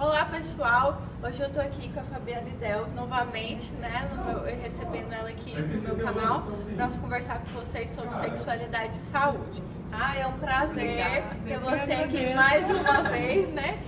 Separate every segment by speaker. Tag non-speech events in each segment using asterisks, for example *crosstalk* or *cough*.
Speaker 1: Olá pessoal, hoje eu tô aqui com a Fabiana Del novamente, né, meu, recebendo ela aqui no meu canal para conversar com vocês sobre sexualidade e saúde. Ah, é um prazer ter você aqui mais uma vez, né?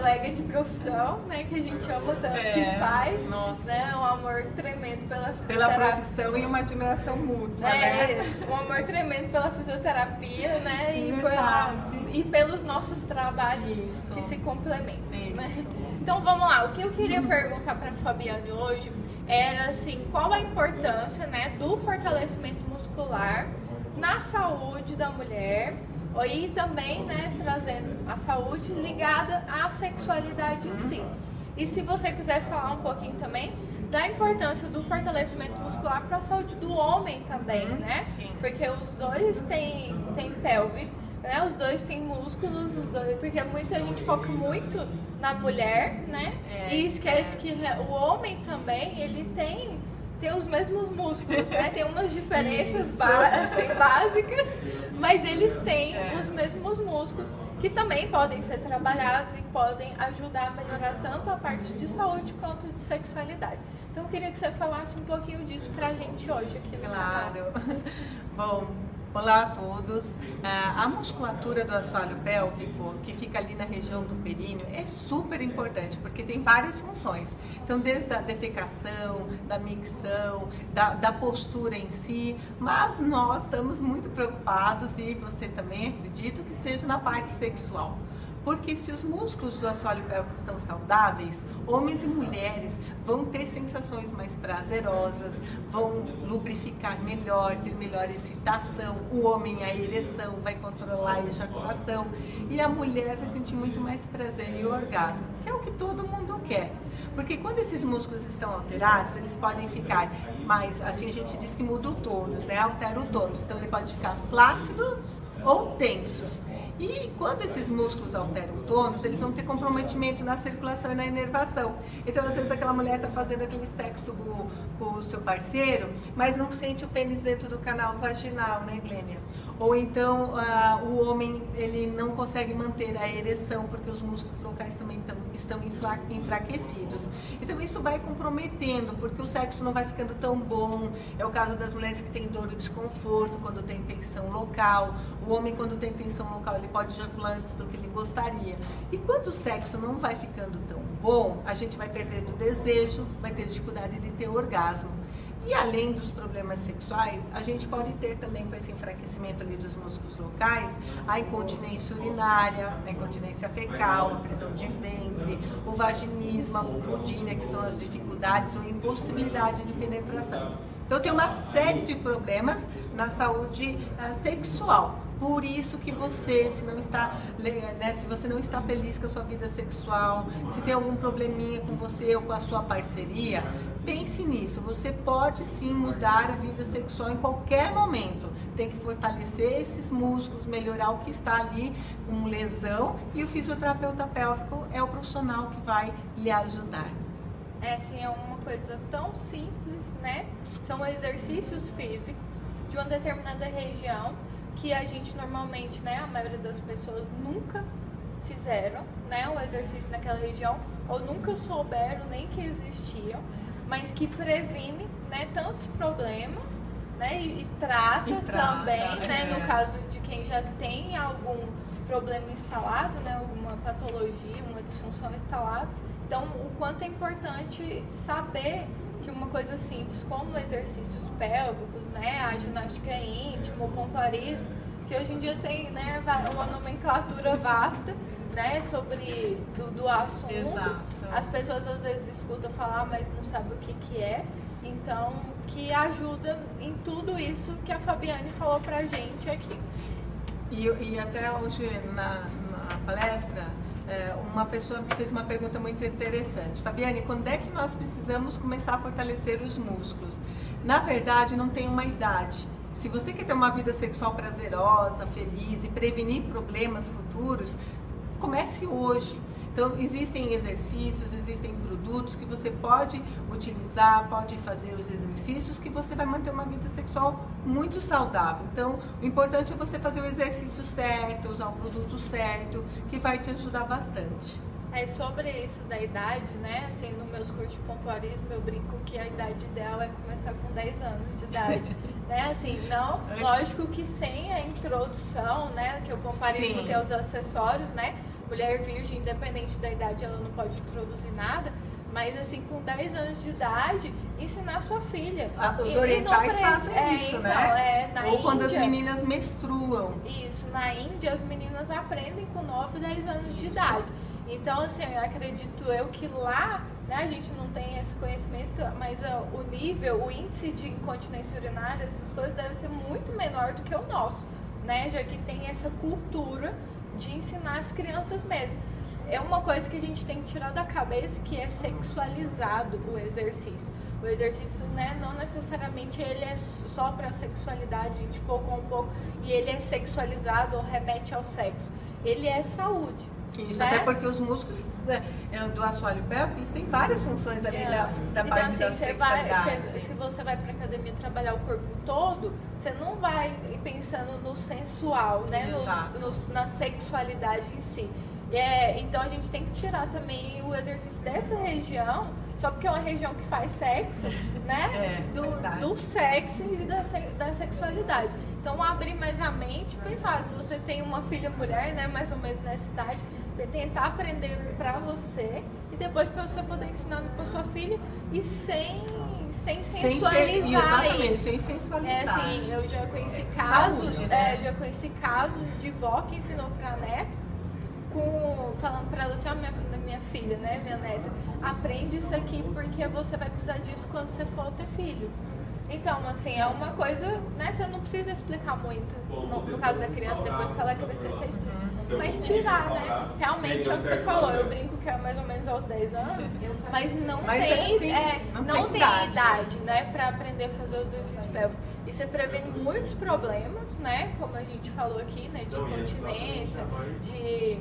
Speaker 1: Colega de profissão, né? Que a gente ama tanto é, que faz. Nossa. Né, um amor tremendo pela
Speaker 2: fisioterapia. Pela profissão e uma admiração mútua, é,
Speaker 1: né? Um amor tremendo pela fisioterapia, né? E, pela, e pelos nossos trabalhos Isso. que se complementam. Né? Então vamos lá, o que eu queria perguntar para a Fabiane hoje era assim, qual a importância né, do fortalecimento muscular na saúde da mulher e também, né, trazendo a saúde ligada à sexualidade em si. E se você quiser falar um pouquinho também da importância do fortalecimento muscular para a saúde do homem também, uhum, né? Sim. Porque os dois têm, têm pelve, né? Os dois têm músculos, os dois, porque muita gente foca muito na mulher, né? É, e esquece é. que o homem também, ele tem tem os mesmos músculos, né? Tem umas diferenças assim, básicas, mas eles têm os mesmos músculos que também podem ser trabalhados e podem ajudar a melhorar tanto a parte de saúde quanto de sexualidade. Então eu queria que você falasse um pouquinho disso pra gente hoje aqui no
Speaker 2: Claro. Bom, Olá a todos. Ah, a musculatura do assoalho pélvico, que fica ali na região do períneo, é super importante porque tem várias funções. Então, desde a defecação, da micção, da, da postura em si, mas nós estamos muito preocupados e você também acredito que seja na parte sexual. Porque se os músculos do assoalho pélvico estão saudáveis, homens e mulheres vão ter sensações mais prazerosas, vão lubrificar melhor, ter melhor excitação, o homem a ereção vai controlar a ejaculação e a mulher vai sentir muito mais prazer e orgasmo, que é o que todo mundo quer. Porque quando esses músculos estão alterados, eles podem ficar mais, assim a gente diz que muda o tônus, né? Altera o tônus. Então ele pode ficar flácidos ou tensos. E quando esses músculos alteram o tônus, eles vão ter comprometimento na circulação e na inervação. Então, às vezes, aquela mulher está fazendo aquele sexo com, o seu parceiro, mas não sente o pênis dentro do canal vaginal, né, Glênia? Ou então, uh, o homem ele não consegue manter a ereção porque os músculos locais também tão, estão enfraquecidos. Então, isso vai comprometendo, porque o sexo não vai ficando tão bom. É o caso das mulheres que têm dor ou desconforto quando tem tensão local. O homem, quando tem tensão local, ele pode ejacular antes do que ele gostaria. E quando o sexo não vai ficando tão bom, a gente vai perdendo o desejo, vai ter dificuldade de ter orgasmo. E além dos problemas sexuais, a gente pode ter também com esse enfraquecimento ali dos músculos locais, a incontinência urinária, a incontinência fecal, a prisão de ventre, o vaginismo, a vulvodínia, que são as dificuldades ou impossibilidade de penetração. Então tem uma série de problemas na saúde uh, sexual. Por isso que você, se não está, né, se você não está feliz com a sua vida sexual, se tem algum probleminha com você ou com a sua parceria, pense nisso. Você pode sim mudar a vida sexual em qualquer momento. Tem que fortalecer esses músculos, melhorar o que está ali com lesão e o fisioterapeuta pélvico é o profissional que vai lhe ajudar.
Speaker 1: É, sim, é uma coisa tão simples, né? São exercícios físicos de uma determinada região que a gente normalmente, né, a maioria das pessoas nunca fizeram, né, o exercício naquela região ou nunca souberam nem que existiam, mas que previne, né, tantos problemas, né, e, e, trata, e trata, também, né, é. no caso de quem já tem algum problema instalado, né, alguma patologia, uma disfunção instalada. Então, o quanto é importante saber que uma coisa simples como exercícios pélvicos, né, a ginástica íntima, o pompoarismo, que hoje em dia tem né, uma nomenclatura vasta né, sobre do, do assunto. Exato. As pessoas às vezes escutam falar, mas não sabem o que, que é. Então, que ajuda em tudo isso que a Fabiane falou pra gente aqui.
Speaker 2: E, e até hoje na, na palestra, é, uma pessoa fez uma pergunta muito interessante. Fabiane, quando é que nós precisamos começar a fortalecer os músculos? Na verdade, não tem uma idade. Se você quer ter uma vida sexual prazerosa, feliz e prevenir problemas futuros, comece hoje. Então, existem exercícios, existem produtos que você pode utilizar, pode fazer os exercícios que você vai manter uma vida sexual muito saudável. Então, o importante é você fazer o exercício certo, usar o produto certo, que vai te ajudar bastante.
Speaker 1: É sobre isso da idade, né? Assim, no meus cursos de pompoarismo eu brinco que a idade ideal é começar com 10 anos de idade, *laughs* né? Assim, não, lógico que sem a introdução, né? Que o pompoarismo Sim. tem os acessórios, né? Mulher virgem, independente da idade, ela não pode introduzir nada. Mas assim, com 10 anos de idade, ensinar sua filha.
Speaker 2: Ah, os orientais fazem é, isso, então, né? É, Ou Índia, quando as meninas menstruam.
Speaker 1: Isso, na Índia as meninas aprendem com 9, 10 anos de idade. Então, assim, eu acredito eu que lá, né, a gente não tem esse conhecimento, mas uh, o nível, o índice de incontinência urinária, essas coisas deve ser muito menor do que o nosso, né? Já que tem essa cultura de ensinar as crianças mesmo. É uma coisa que a gente tem que tirar da cabeça que é sexualizado o exercício. O exercício, né, não necessariamente ele é só para sexualidade, a gente focou um pouco e ele é sexualizado ou remete ao sexo. Ele é saúde.
Speaker 2: Isso, né? até porque os músculos né, é, do assoalho pélvico eles têm várias funções ali é. da, da então, parte assim, da sexualidade.
Speaker 1: Vai, se, se, você vai para academia trabalhar o corpo todo, você não vai pensando no sensual, né? Na sexualidade em si. É, então a gente tem que tirar também o exercício dessa região, só porque é uma região que faz sexo, *laughs* né?
Speaker 2: É,
Speaker 1: do, do, sexo e da, da sexualidade. Então abrir mais a mente, pensar, se você tem uma filha mulher, né, mais ou menos nessa idade, tentar aprender para você e depois para você poder ensinar para sua filha e sem sem sensualizar sem ser,
Speaker 2: exatamente, sem sensualizar.
Speaker 1: É assim, eu já conheci é, casos, Saúde, né? é, já conheci casos de vó que ensinou para neta com falando para ela assim, ó, minha, minha filha, né, minha neta, aprende isso aqui porque você vai precisar disso quando você for ter filho. Então, assim, é uma coisa, né? Você não precisa explicar muito. No, no caso da criança, depois que ela crescer, você explica. Mas tirar, né? Realmente é o que você falou. Eu brinco que é mais ou menos aos 10 anos, mas não mas tem, assim, é, não, não tem, idade. idade, né? Pra aprender a fazer os exercícios pélvicos. E você previne muitos problemas, né? Como a gente falou aqui, né? De incontinência, de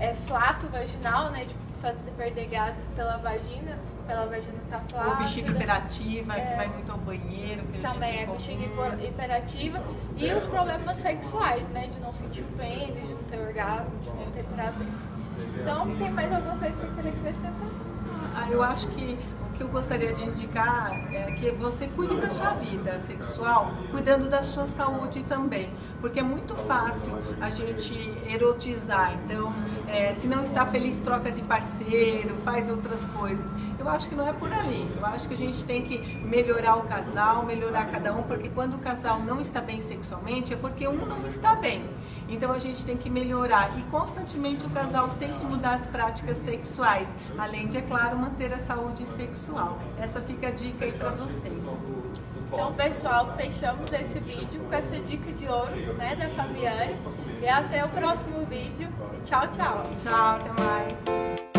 Speaker 1: é, flato vaginal, né? De fazer, perder gases pela vagina pela vagina tá flácida.
Speaker 2: Ou bexiga hiperativa, é, que vai muito ao banheiro.
Speaker 1: Também é bexiga hiperativa. E os problemas sexuais, né? De não sentir o pênis, de não ter orgasmo, de não ter prazer. Então, tem mais alguma coisa que você queria acrescentar?
Speaker 2: Ah, eu acho que o que eu gostaria de indicar é que você cuide da sua vida sexual, cuidando da sua saúde também porque é muito fácil a gente erotizar. Então, é, se não está feliz, troca de parceiro, faz outras coisas. Eu acho que não é por ali. Eu acho que a gente tem que melhorar o casal, melhorar cada um, porque quando o casal não está bem sexualmente, é porque um não está bem. Então a gente tem que melhorar e constantemente o casal tem que mudar as práticas sexuais, além de, é claro, manter a saúde sexual. Essa fica a dica aí para vocês.
Speaker 1: Então, pessoal, fechamos esse vídeo com essa dica de ouro né, da Fabiane. E até o próximo vídeo. Tchau, tchau.
Speaker 2: Tchau, até mais.